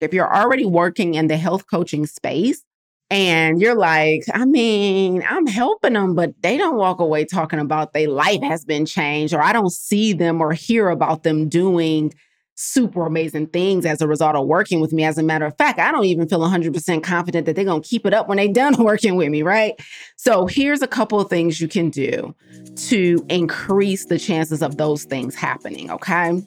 If you're already working in the health coaching space, and you're like, I mean, I'm helping them, but they don't walk away talking about their life has been changed, or I don't see them or hear about them doing super amazing things as a result of working with me. As a matter of fact, I don't even feel 100% confident that they're going to keep it up when they're done working with me, right? So, here's a couple of things you can do to increase the chances of those things happening, okay?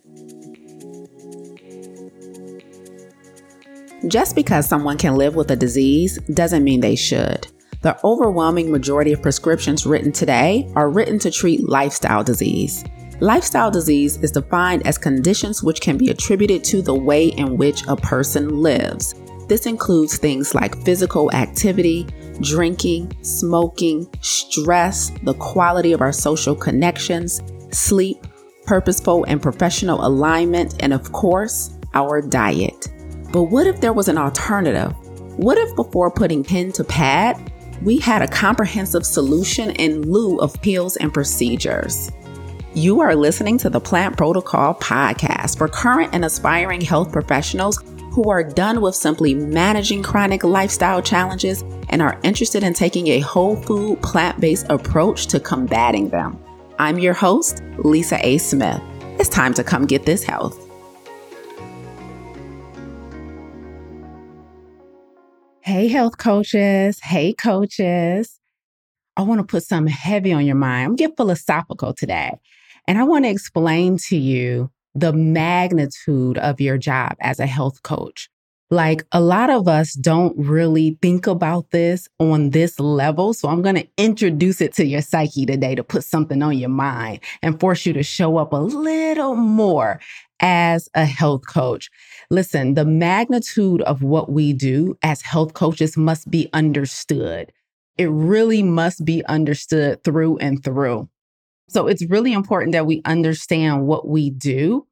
Just because someone can live with a disease doesn't mean they should. The overwhelming majority of prescriptions written today are written to treat lifestyle disease. Lifestyle disease is defined as conditions which can be attributed to the way in which a person lives. This includes things like physical activity, drinking, smoking, stress, the quality of our social connections, sleep, purposeful and professional alignment, and of course, our diet. But what if there was an alternative? What if before putting pen to pad, we had a comprehensive solution in lieu of pills and procedures? You are listening to the Plant Protocol podcast for current and aspiring health professionals who are done with simply managing chronic lifestyle challenges and are interested in taking a whole food, plant based approach to combating them. I'm your host, Lisa A. Smith. It's time to come get this health. Hey, health coaches. Hey, coaches. I want to put something heavy on your mind. I'm get philosophical today. And I want to explain to you the magnitude of your job as a health coach. Like a lot of us don't really think about this on this level. So I'm going to introduce it to your psyche today to put something on your mind and force you to show up a little more as a health coach. Listen, the magnitude of what we do as health coaches must be understood. It really must be understood through and through. So it's really important that we understand what we do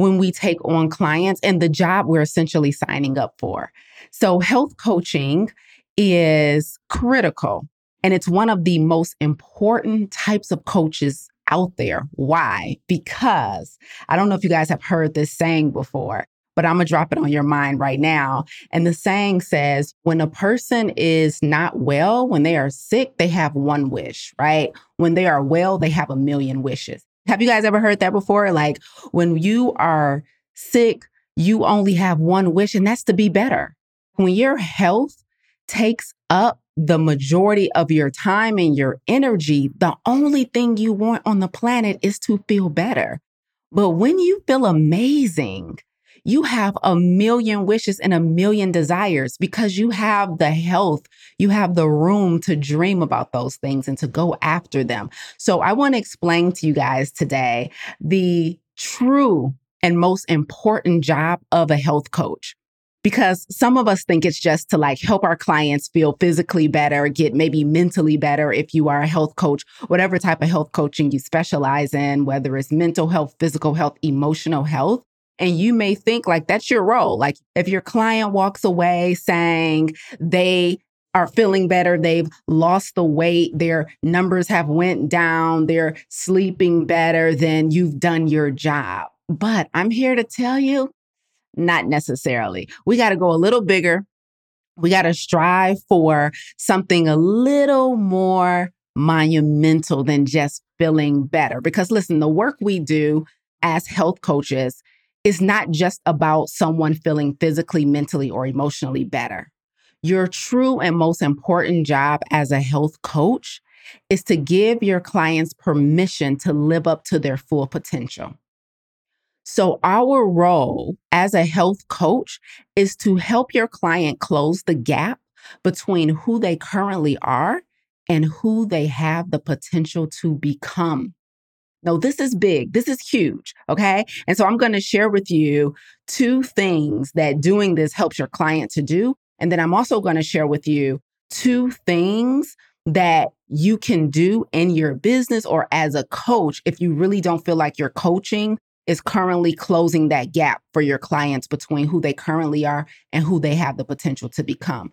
when we take on clients and the job we're essentially signing up for. So health coaching is critical and it's one of the most important types of coaches out there. Why? Because I don't know if you guys have heard this saying before, but I'm going to drop it on your mind right now. And the saying says when a person is not well, when they are sick, they have one wish, right? When they are well, they have a million wishes. Have you guys ever heard that before? Like when you are sick, you only have one wish, and that's to be better. When your health takes up the majority of your time and your energy, the only thing you want on the planet is to feel better. But when you feel amazing, you have a million wishes and a million desires because you have the health, you have the room to dream about those things and to go after them. So I want to explain to you guys today the true and most important job of a health coach because some of us think it's just to like help our clients feel physically better, get maybe mentally better if you are a health coach, whatever type of health coaching you specialize in, whether it's mental health, physical health, emotional health. And you may think like that's your role. Like if your client walks away saying they are feeling better, they've lost the weight, their numbers have went down, they're sleeping better, then you've done your job. But I'm here to tell you, not necessarily. We got to go a little bigger. We got to strive for something a little more monumental than just feeling better. Because listen, the work we do as health coaches is not just about someone feeling physically, mentally, or emotionally better. Your true and most important job as a health coach is to give your clients permission to live up to their full potential. So, our role as a health coach is to help your client close the gap between who they currently are and who they have the potential to become. No, this is big. This is huge. Okay. And so I'm going to share with you two things that doing this helps your client to do. And then I'm also going to share with you two things that you can do in your business or as a coach if you really don't feel like your coaching is currently closing that gap for your clients between who they currently are and who they have the potential to become.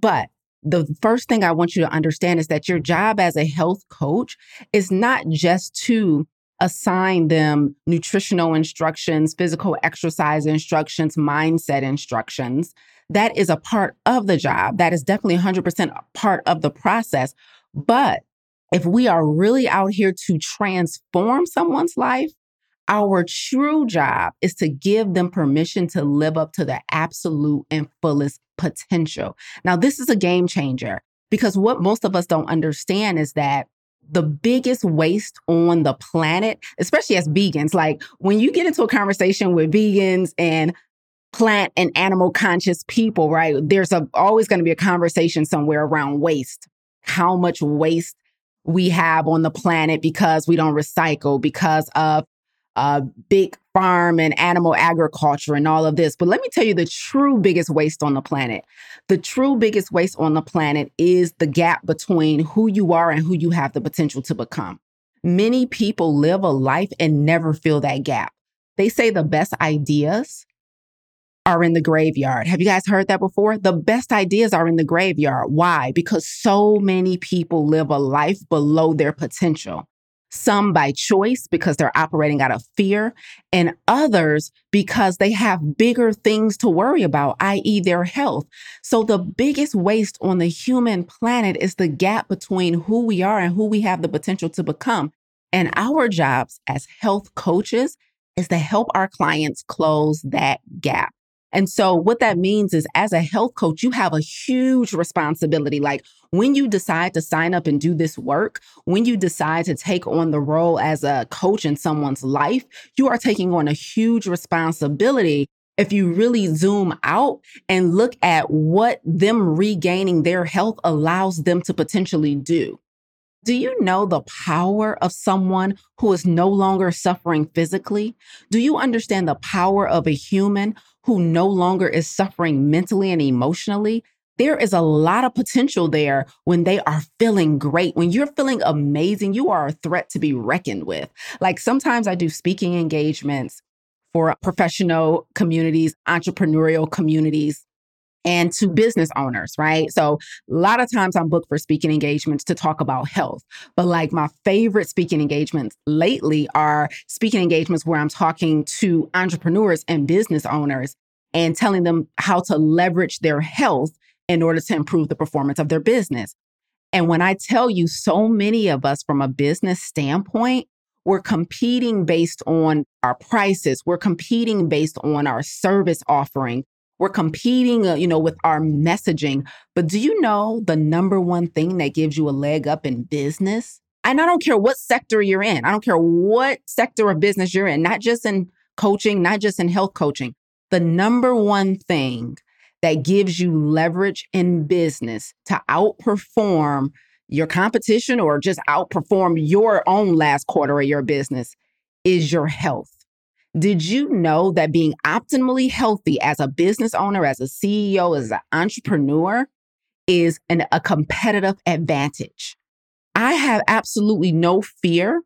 But the first thing I want you to understand is that your job as a health coach is not just to assign them nutritional instructions, physical exercise instructions, mindset instructions. That is a part of the job. That is definitely 100% part of the process. But if we are really out here to transform someone's life, our true job is to give them permission to live up to their absolute and fullest potential. Now, this is a game changer because what most of us don't understand is that the biggest waste on the planet, especially as vegans, like when you get into a conversation with vegans and plant and animal conscious people, right? There's a, always going to be a conversation somewhere around waste. How much waste we have on the planet because we don't recycle, because of uh, big farm and animal agriculture and all of this. But let me tell you the true biggest waste on the planet. The true biggest waste on the planet is the gap between who you are and who you have the potential to become. Many people live a life and never feel that gap. They say the best ideas are in the graveyard. Have you guys heard that before? The best ideas are in the graveyard. Why? Because so many people live a life below their potential some by choice because they're operating out of fear, and others because they have bigger things to worry about, i.e., their health. So, the biggest waste on the human planet is the gap between who we are and who we have the potential to become. And our jobs as health coaches is to help our clients close that gap. And so, what that means is, as a health coach, you have a huge responsibility. Like when you decide to sign up and do this work, when you decide to take on the role as a coach in someone's life, you are taking on a huge responsibility. If you really zoom out and look at what them regaining their health allows them to potentially do. Do you know the power of someone who is no longer suffering physically? Do you understand the power of a human who no longer is suffering mentally and emotionally? There is a lot of potential there when they are feeling great. When you're feeling amazing, you are a threat to be reckoned with. Like sometimes I do speaking engagements for professional communities, entrepreneurial communities and to business owners, right? So a lot of times I'm booked for speaking engagements to talk about health. But like my favorite speaking engagements lately are speaking engagements where I'm talking to entrepreneurs and business owners and telling them how to leverage their health in order to improve the performance of their business. And when I tell you so many of us from a business standpoint, we're competing based on our prices. We're competing based on our service offering. We're competing, uh, you know, with our messaging. But do you know the number one thing that gives you a leg up in business? And I don't care what sector you're in. I don't care what sector of business you're in, not just in coaching, not just in health coaching. The number one thing that gives you leverage in business to outperform your competition or just outperform your own last quarter of your business is your health. Did you know that being optimally healthy as a business owner, as a CEO, as an entrepreneur is an, a competitive advantage? I have absolutely no fear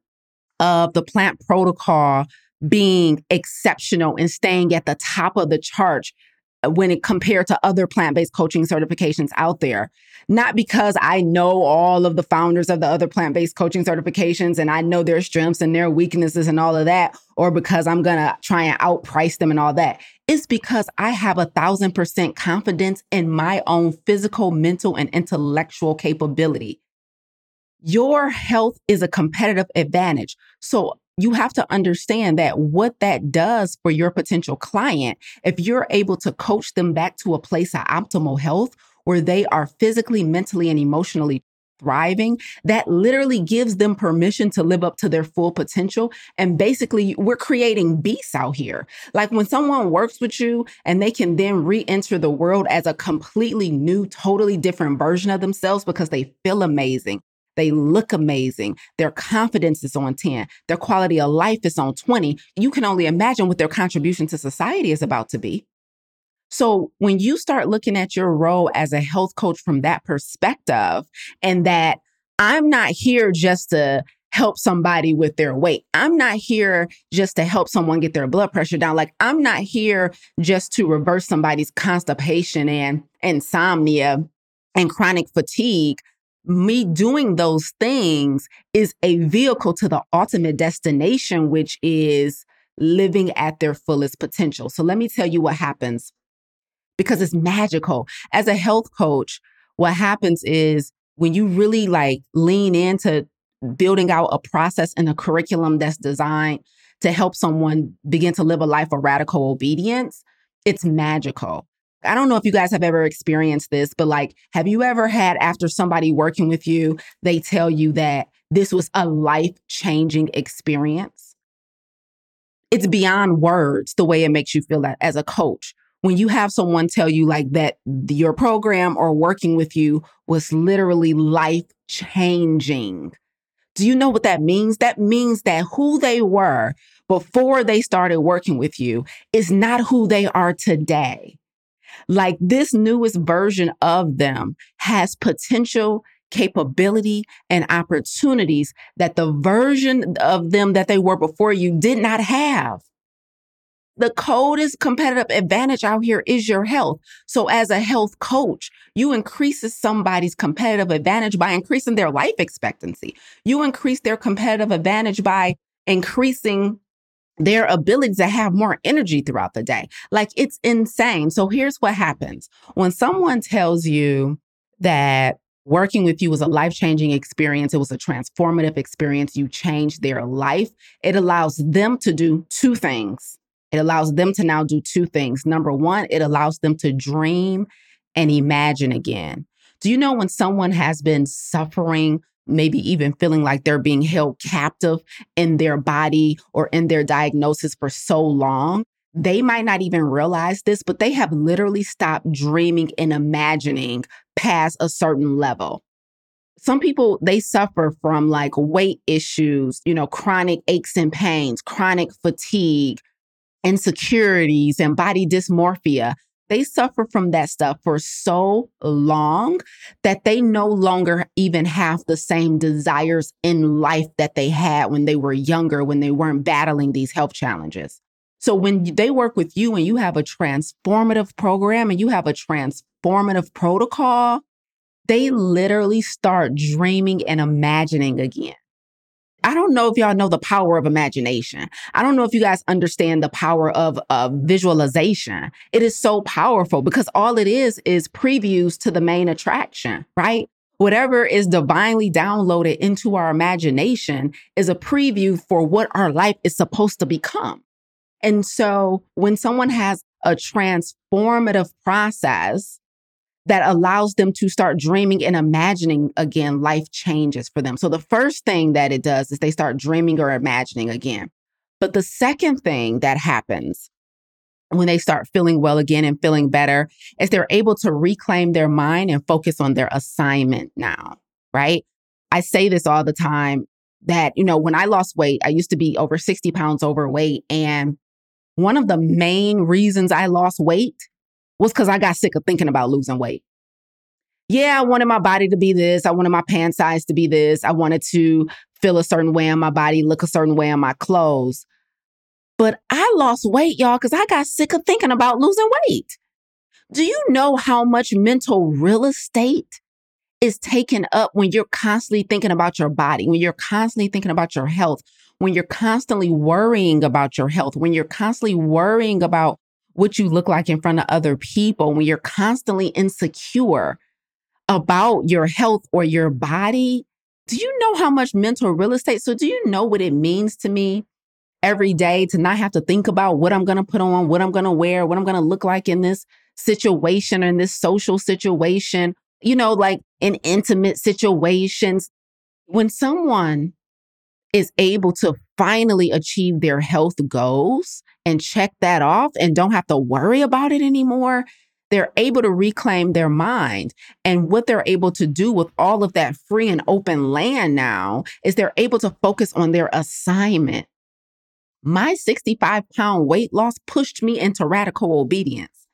of the plant protocol being exceptional and staying at the top of the chart when it compared to other plant-based coaching certifications out there. Not because i know all of the founders of the other plant-based coaching certifications and i know their strengths and their weaknesses and all of that or because i'm gonna try and outprice them and all that. It's because i have a thousand percent confidence in my own physical mental and intellectual capability. Your health is a competitive advantage. So you have to understand that what that does for your potential client, if you're able to coach them back to a place of optimal health where they are physically, mentally, and emotionally thriving, that literally gives them permission to live up to their full potential. And basically, we're creating beasts out here. Like when someone works with you and they can then re enter the world as a completely new, totally different version of themselves because they feel amazing. They look amazing. Their confidence is on 10. Their quality of life is on 20. You can only imagine what their contribution to society is about to be. So when you start looking at your role as a health coach from that perspective, and that I'm not here just to help somebody with their weight. I'm not here just to help someone get their blood pressure down. Like I'm not here just to reverse somebody's constipation and insomnia and chronic fatigue. Me doing those things is a vehicle to the ultimate destination, which is living at their fullest potential. So let me tell you what happens because it's magical. As a health coach, what happens is when you really like lean into building out a process and a curriculum that's designed to help someone begin to live a life of radical obedience, it's magical. I don't know if you guys have ever experienced this, but like, have you ever had after somebody working with you, they tell you that this was a life changing experience? It's beyond words the way it makes you feel that as a coach. When you have someone tell you like that your program or working with you was literally life changing. Do you know what that means? That means that who they were before they started working with you is not who they are today. Like this newest version of them has potential, capability, and opportunities that the version of them that they were before you did not have. The coldest competitive advantage out here is your health. So as a health coach, you increases somebody's competitive advantage by increasing their life expectancy. You increase their competitive advantage by increasing their ability to have more energy throughout the day. Like it's insane. So here's what happens when someone tells you that working with you was a life changing experience, it was a transformative experience, you changed their life, it allows them to do two things. It allows them to now do two things. Number one, it allows them to dream and imagine again. Do you know when someone has been suffering maybe even feeling like they're being held captive in their body or in their diagnosis for so long. They might not even realize this, but they have literally stopped dreaming and imagining past a certain level. Some people, they suffer from like weight issues, you know, chronic aches and pains, chronic fatigue, insecurities, and body dysmorphia they suffer from that stuff for so long that they no longer even have the same desires in life that they had when they were younger, when they weren't battling these health challenges. So when they work with you and you have a transformative program and you have a transformative protocol, they literally start dreaming and imagining again. I don't know if y'all know the power of imagination. I don't know if you guys understand the power of, of visualization. It is so powerful because all it is is previews to the main attraction, right? Whatever is divinely downloaded into our imagination is a preview for what our life is supposed to become. And so when someone has a transformative process that allows them to start dreaming and imagining again life changes for them. So the first thing that it does is they start dreaming or imagining again. But the second thing that happens when they start feeling well again and feeling better is they're able to reclaim their mind and focus on their assignment now, right? I say this all the time that, you know, when I lost weight, I used to be over 60 pounds overweight. And one of the main reasons I lost weight was because I got sick of thinking about losing weight. Yeah, I wanted my body to be this. I wanted my pant size to be this. I wanted to feel a certain way on my body, look a certain way on my clothes. But I lost weight, y'all, because I got sick of thinking about losing weight. Do you know how much mental real estate is taken up when you're constantly thinking about your body, when you're constantly thinking about your health, when you're constantly worrying about your health, when you're constantly worrying about what you look like in front of other people, when you're constantly insecure about your health or your body, do you know how much mental real estate? So, do you know what it means to me every day to not have to think about what I'm going to put on, what I'm going to wear, what I'm going to look like in this situation or in this social situation, you know, like in intimate situations? When someone is able to finally achieve their health goals and check that off and don't have to worry about it anymore, they're able to reclaim their mind. And what they're able to do with all of that free and open land now is they're able to focus on their assignment. My 65 pound weight loss pushed me into radical obedience.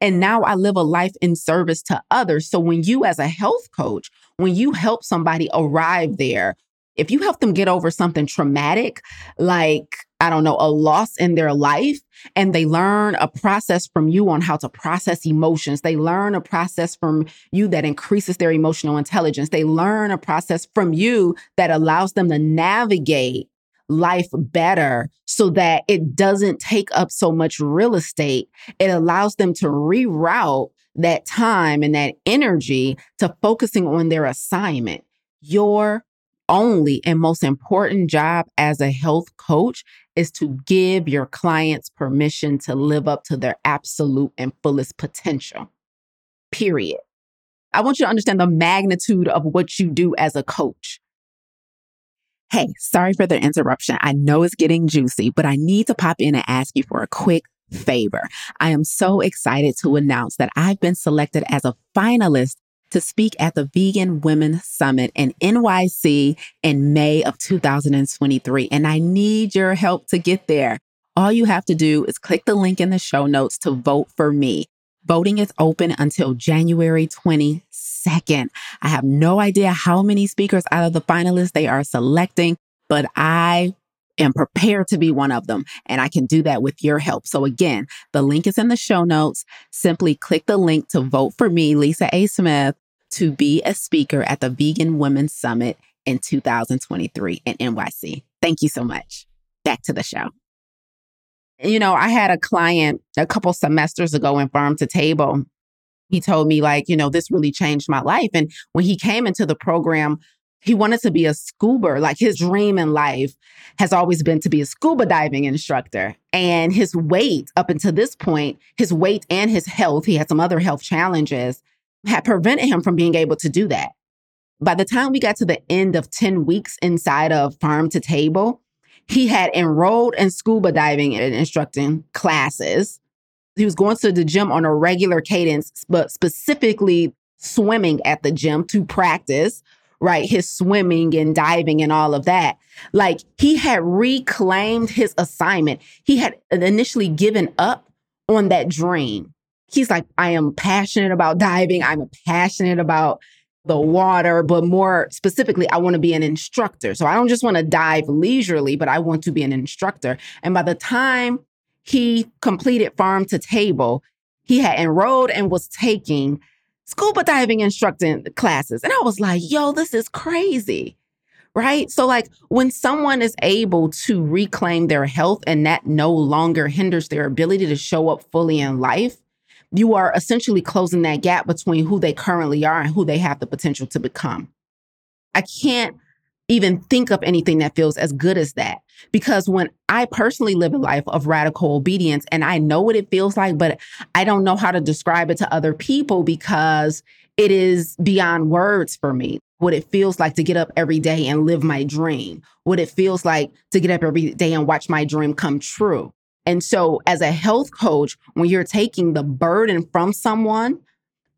And now I live a life in service to others. So when you, as a health coach, when you help somebody arrive there, if you help them get over something traumatic, like I don't know, a loss in their life and they learn a process from you on how to process emotions. They learn a process from you that increases their emotional intelligence. They learn a process from you that allows them to navigate life better so that it doesn't take up so much real estate. It allows them to reroute that time and that energy to focusing on their assignment. Your only and most important job as a health coach is to give your clients permission to live up to their absolute and fullest potential. Period. I want you to understand the magnitude of what you do as a coach. Hey, sorry for the interruption. I know it's getting juicy, but I need to pop in and ask you for a quick favor. I am so excited to announce that I've been selected as a finalist to speak at the Vegan Women Summit in NYC in May of 2023. And I need your help to get there. All you have to do is click the link in the show notes to vote for me. Voting is open until January 22nd. I have no idea how many speakers out of the finalists they are selecting, but I am prepared to be one of them. And I can do that with your help. So again, the link is in the show notes. Simply click the link to vote for me, Lisa A. Smith, to be a speaker at the Vegan Women's Summit in 2023 in NYC. Thank you so much. Back to the show. You know, I had a client a couple semesters ago in Farm to Table. He told me, like, you know, this really changed my life. And when he came into the program, he wanted to be a scuba. Like his dream in life has always been to be a scuba diving instructor. And his weight up until this point, his weight and his health, he had some other health challenges, had prevented him from being able to do that. By the time we got to the end of 10 weeks inside of farm to table, he had enrolled in scuba diving and instructing classes. He was going to the gym on a regular cadence, but specifically swimming at the gym to practice right? His swimming and diving and all of that. Like he had reclaimed his assignment. He had initially given up on that dream. He's like, I am passionate about diving. I'm passionate about the water, but more specifically, I want to be an instructor. So I don't just want to dive leisurely, but I want to be an instructor. And by the time he completed farm to table, he had enrolled and was taking scuba diving instructing classes. And I was like, yo, this is crazy. Right. So, like, when someone is able to reclaim their health and that no longer hinders their ability to show up fully in life, you are essentially closing that gap between who they currently are and who they have the potential to become. I can't even think of anything that feels as good as that. Because when I personally live a life of radical obedience and I know what it feels like, but I don't know how to describe it to other people because it is beyond words for me. What it feels like to get up every day and live my dream, what it feels like to get up every day and watch my dream come true. And so, as a health coach, when you're taking the burden from someone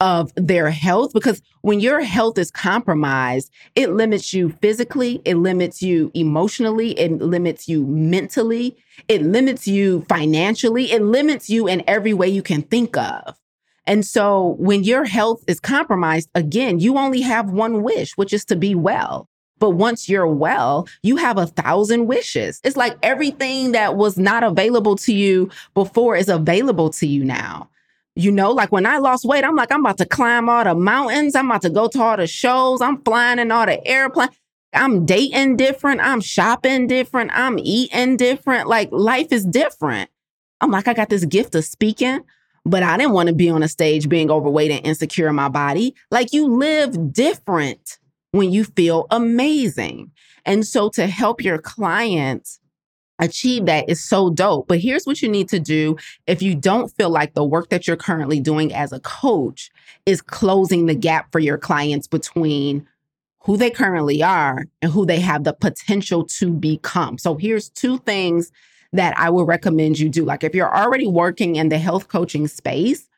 of their health because when your health is compromised, it limits you physically, it limits you emotionally, it limits you mentally, it limits you financially, it limits you in every way you can think of. And so when your health is compromised, again, you only have one wish, which is to be well. But once you're well, you have a thousand wishes. It's like everything that was not available to you before is available to you now. You know, like when I lost weight, I'm like, I'm about to climb all the mountains. I'm about to go to all the shows. I'm flying in all the airplanes. I'm dating different. I'm shopping different. I'm eating different. Like life is different. I'm like, I got this gift of speaking, but I didn't want to be on a stage being overweight and insecure in my body. Like you live different when you feel amazing. And so to help your clients achieve that is so dope. But here's what you need to do if you don't feel like the work that you're currently doing as a coach is closing the gap for your clients between who they currently are and who they have the potential to become. So here's two things that I would recommend you do. Like if you're already working in the health coaching space,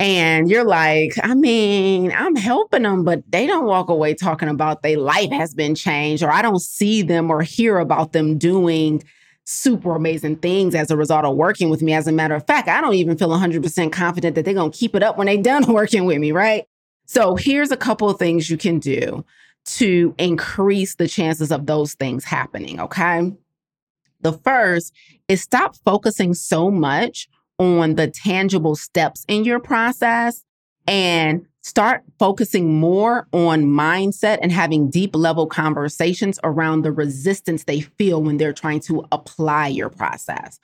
and you're like, I mean, I'm helping them, but they don't walk away talking about their life has been changed, or I don't see them or hear about them doing super amazing things as a result of working with me. As a matter of fact, I don't even feel 100% confident that they're going to keep it up when they're done working with me, right? So here's a couple of things you can do to increase the chances of those things happening, okay? The first is stop focusing so much on the tangible steps in your process and start focusing more on mindset and having deep level conversations around the resistance they feel when they're trying to apply your process.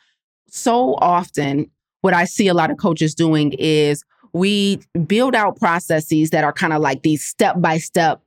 So often, what I see a lot of coaches doing is we build out processes that are kind of like these step by step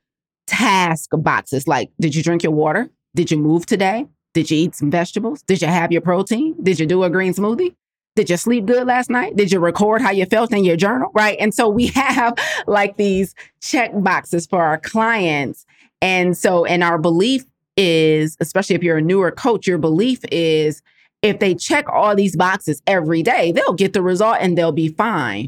task boxes like, did you drink your water? Did you move today? Did you eat some vegetables? Did you have your protein? Did you do a green smoothie? Did you sleep good last night? Did you record how you felt in your journal? Right. And so we have like these check boxes for our clients. And so, and our belief is, especially if you're a newer coach, your belief is if they check all these boxes every day, they'll get the result and they'll be fine.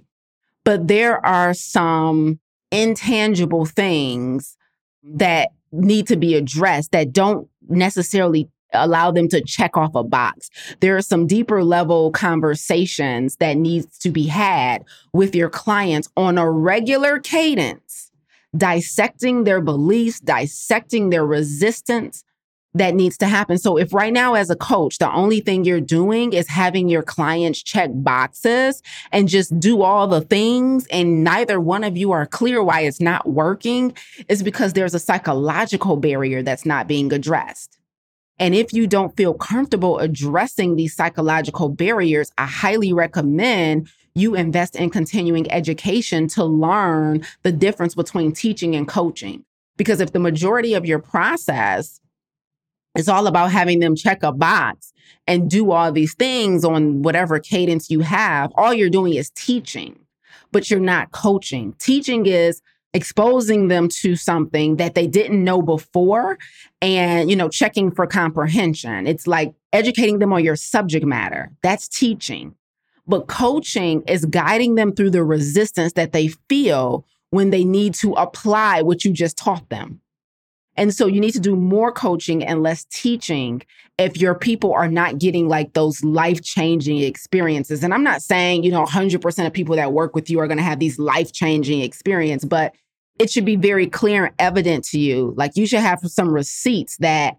But there are some intangible things that need to be addressed that don't necessarily allow them to check off a box. There are some deeper level conversations that needs to be had with your clients on a regular cadence, dissecting their beliefs, dissecting their resistance, that needs to happen. So if right now as a coach, the only thing you're doing is having your clients check boxes and just do all the things and neither one of you are clear why it's not working, is because there's a psychological barrier that's not being addressed. And if you don't feel comfortable addressing these psychological barriers, I highly recommend you invest in continuing education to learn the difference between teaching and coaching. Because if the majority of your process is all about having them check a box and do all these things on whatever cadence you have. All you're doing is teaching, but you're not coaching. Teaching is exposing them to something that they didn't know before and, you know, checking for comprehension. It's like educating them on your subject matter. That's teaching. But coaching is guiding them through the resistance that they feel when they need to apply what you just taught them. And so you need to do more coaching and less teaching if your people are not getting like those life changing experiences. And I'm not saying, you know, 100% of people that work with you are going to have these life changing experience, but it should be very clear and evident to you. Like you should have some receipts that,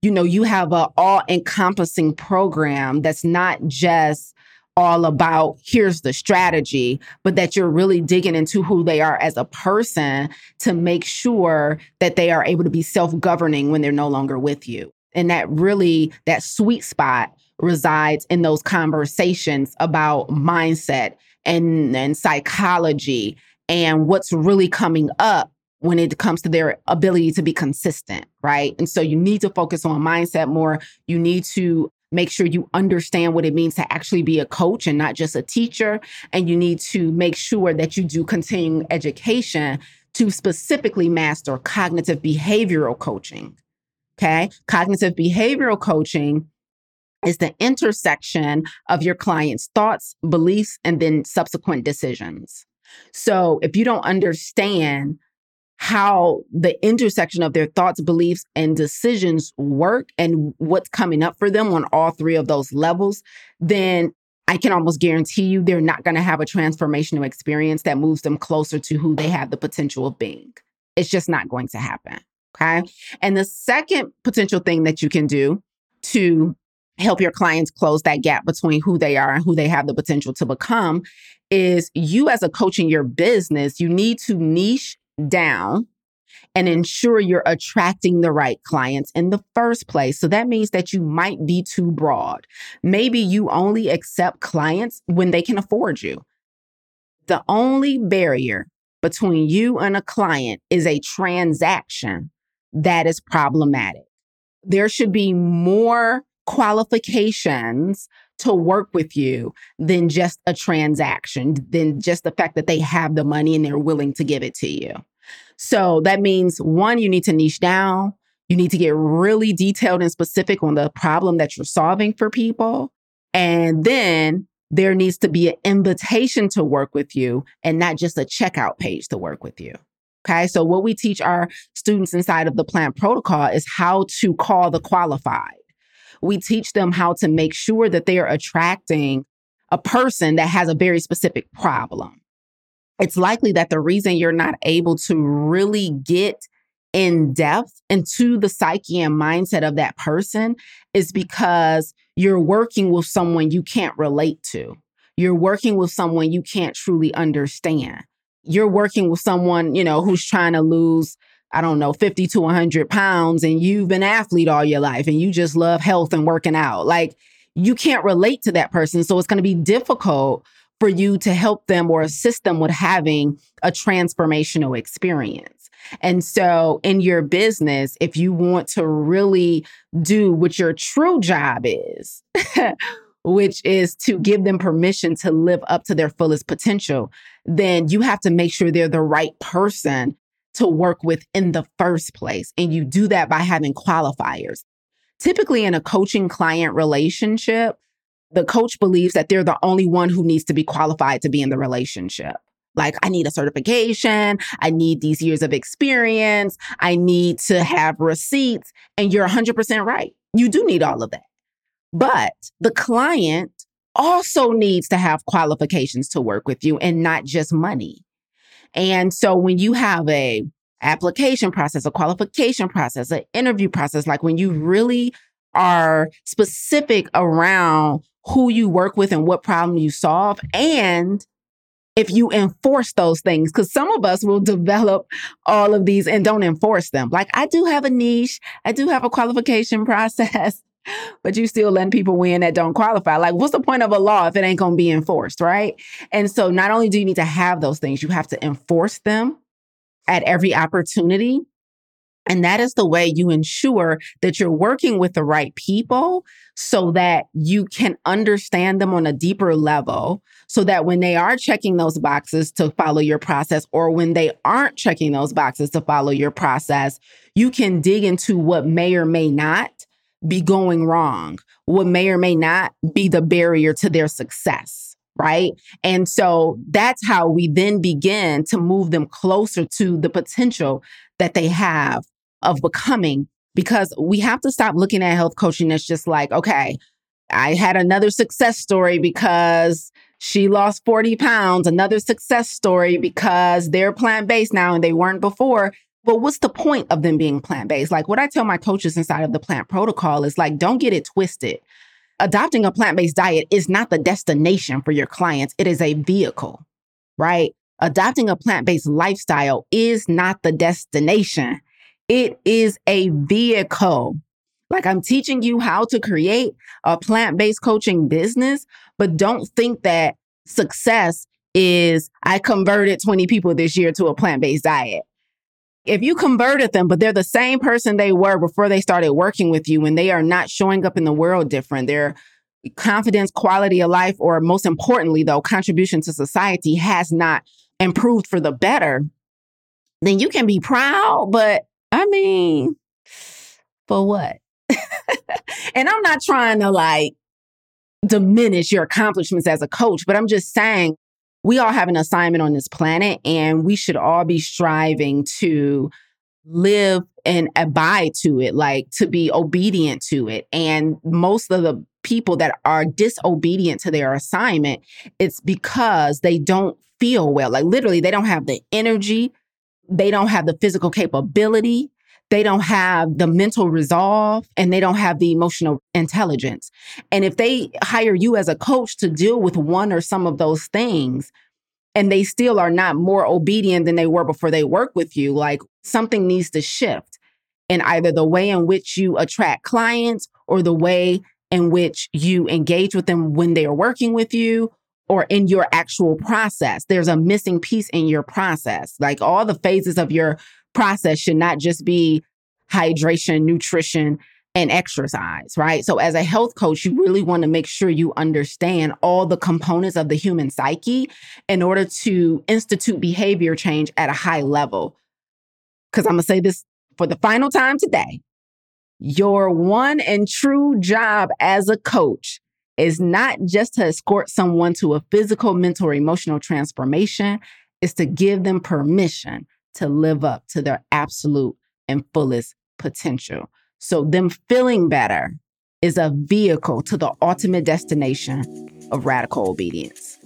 you know, you have a all encompassing program that's not just all about here's the strategy, but that you're really digging into who they are as a person to make sure that they are able to be self governing when they're no longer with you. And that really, that sweet spot resides in those conversations about mindset and, and psychology and what's really coming up when it comes to their ability to be consistent, right? And so you need to focus on mindset more. You need to make sure you understand what it means to actually be a coach and not just a teacher. And you need to make sure that you do continuing education to specifically master cognitive behavioral coaching. Okay. Cognitive behavioral coaching is the intersection of your client's thoughts, beliefs, and then subsequent decisions. So if you don't understand how the intersection of their thoughts, beliefs, and decisions work and what's coming up for them on all three of those levels, then I can almost guarantee you they're not going to have a transformational experience that moves them closer to who they have the potential of being. It's just not going to happen. Okay. And the second potential thing that you can do to help your clients close that gap between who they are and who they have the potential to become is you as a coach in your business, you need to niche down and ensure you're attracting the right clients in the first place. So that means that you might be too broad. Maybe you only accept clients when they can afford you. The only barrier between you and a client is a transaction that is problematic. There should be more qualifications to work with you than just a transaction, than just the fact that they have the money and they're willing to give it to you. So that means one, you need to niche down. You need to get really detailed and specific on the problem that you're solving for people. And then there needs to be an invitation to work with you and not just a checkout page to work with you. Okay. So, what we teach our students inside of the plant protocol is how to call the qualified we teach them how to make sure that they are attracting a person that has a very specific problem. It's likely that the reason you're not able to really get in depth into the psyche and mindset of that person is because you're working with someone you can't relate to. You're working with someone you can't truly understand. You're working with someone, you know, who's trying to lose, I don't know, 50 to 100 pounds, and you've been athlete all your life and you just love health and working out. Like, you can't relate to that person. So it's going to be difficult for you to help them or assist them with having a transformational experience. And so in your business, if you want to really do what your true job is, which is to give them permission to live up to their fullest potential, then you have to make sure they're the right person to work with in the first place. And you do that by having qualifiers. Typically, in a coaching client relationship, the coach believes that they're the only one who needs to be qualified to be in the relationship. Like, I need a certification. I need these years of experience. I need to have receipts. And you're 100% right. You do need all of that. But the client also needs to have qualifications to work with you and not just money. And so when you have a application process, a qualification process, an interview process, like when you really are specific around who you work with and what problem you solve and if you enforce those things because some of us will develop all of these and don't enforce them. Like i do have a niche. I do have a qualification process but you still letting people win that don't qualify like what's the point of a law if it ain't going to be enforced right and so not only do you need to have those things you have to enforce them at every opportunity and that is the way you ensure that you're working with the right people so that you can understand them on a deeper level. So that when they are checking those boxes to follow your process, or when they aren't checking those boxes to follow your process, you can dig into what may or may not be going wrong, what may or may not be the barrier to their success right? And so that's how we then begin to move them closer to the potential that they have of becoming because we have to stop looking at health coaching as just like, okay, I had another success story because she lost 40 pounds, another success story because they're plant based now and they weren't before. But what's the point of them being plant based? Like what I tell my coaches inside of the plant protocol is like, don't get it twisted. Adopting a plant based diet is not the destination for your clients, it is a vehicle, right? Adopting a plant based lifestyle is not the destination. It is a vehicle. Like I'm teaching you how to create a plant based coaching business, but don't think that success is I converted 20 people this year to a plant based diet. If you converted them, but they're the same person they were before they started working with you and they are not showing up in the world different, their confidence, quality of life, or most importantly, though, contribution to society has not improved for the better, then you can be proud, but I mean, for what? and I'm not trying to like diminish your accomplishments as a coach, but I'm just saying we all have an assignment on this planet and we should all be striving to live and abide to it, like to be obedient to it. And most of the people that are disobedient to their assignment, it's because they don't feel well. Like literally, they don't have the energy, they don't have the physical capability, they don't have the mental resolve, and they don't have the emotional intelligence. And if they hire you as a coach to deal with one or some of those things, and they still are not more obedient than they were before they work with you, like something needs to shift in either the way in which you attract clients or the way in which you engage with them when they are working with you or in your actual process. There's a missing piece in your process. Like all the phases of your process should not just be hydration, nutrition, and exercise, right? So, as a health coach, you really want to make sure you understand all the components of the human psyche in order to institute behavior change at a high level. Because I'm going to say this for the final time today your one and true job as a coach is not just to escort someone to a physical, mental, emotional transformation, is to give them permission to live up to their absolute and fullest potential. So, them feeling better is a vehicle to the ultimate destination of radical obedience.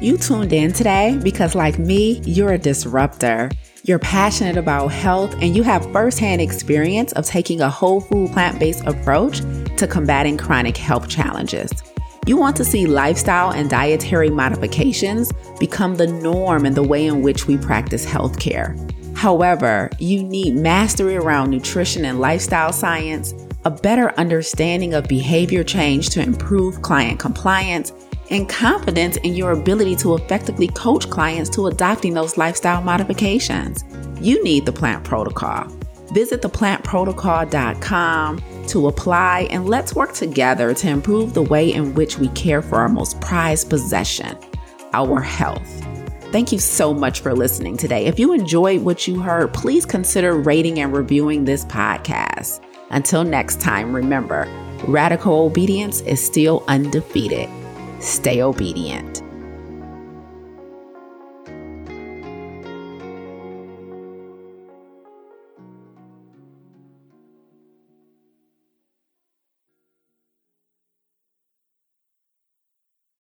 You tuned in today because, like me, you're a disruptor. You're passionate about health and you have firsthand experience of taking a whole food plant based approach to combating chronic health challenges. You want to see lifestyle and dietary modifications become the norm in the way in which we practice healthcare. However, you need mastery around nutrition and lifestyle science, a better understanding of behavior change to improve client compliance, and confidence in your ability to effectively coach clients to adopting those lifestyle modifications. You need the plant protocol. Visit theplantprotocol.com to apply and let's work together to improve the way in which we care for our most prized possession, our health. Thank you so much for listening today. If you enjoyed what you heard, please consider rating and reviewing this podcast. Until next time, remember radical obedience is still undefeated. Stay obedient.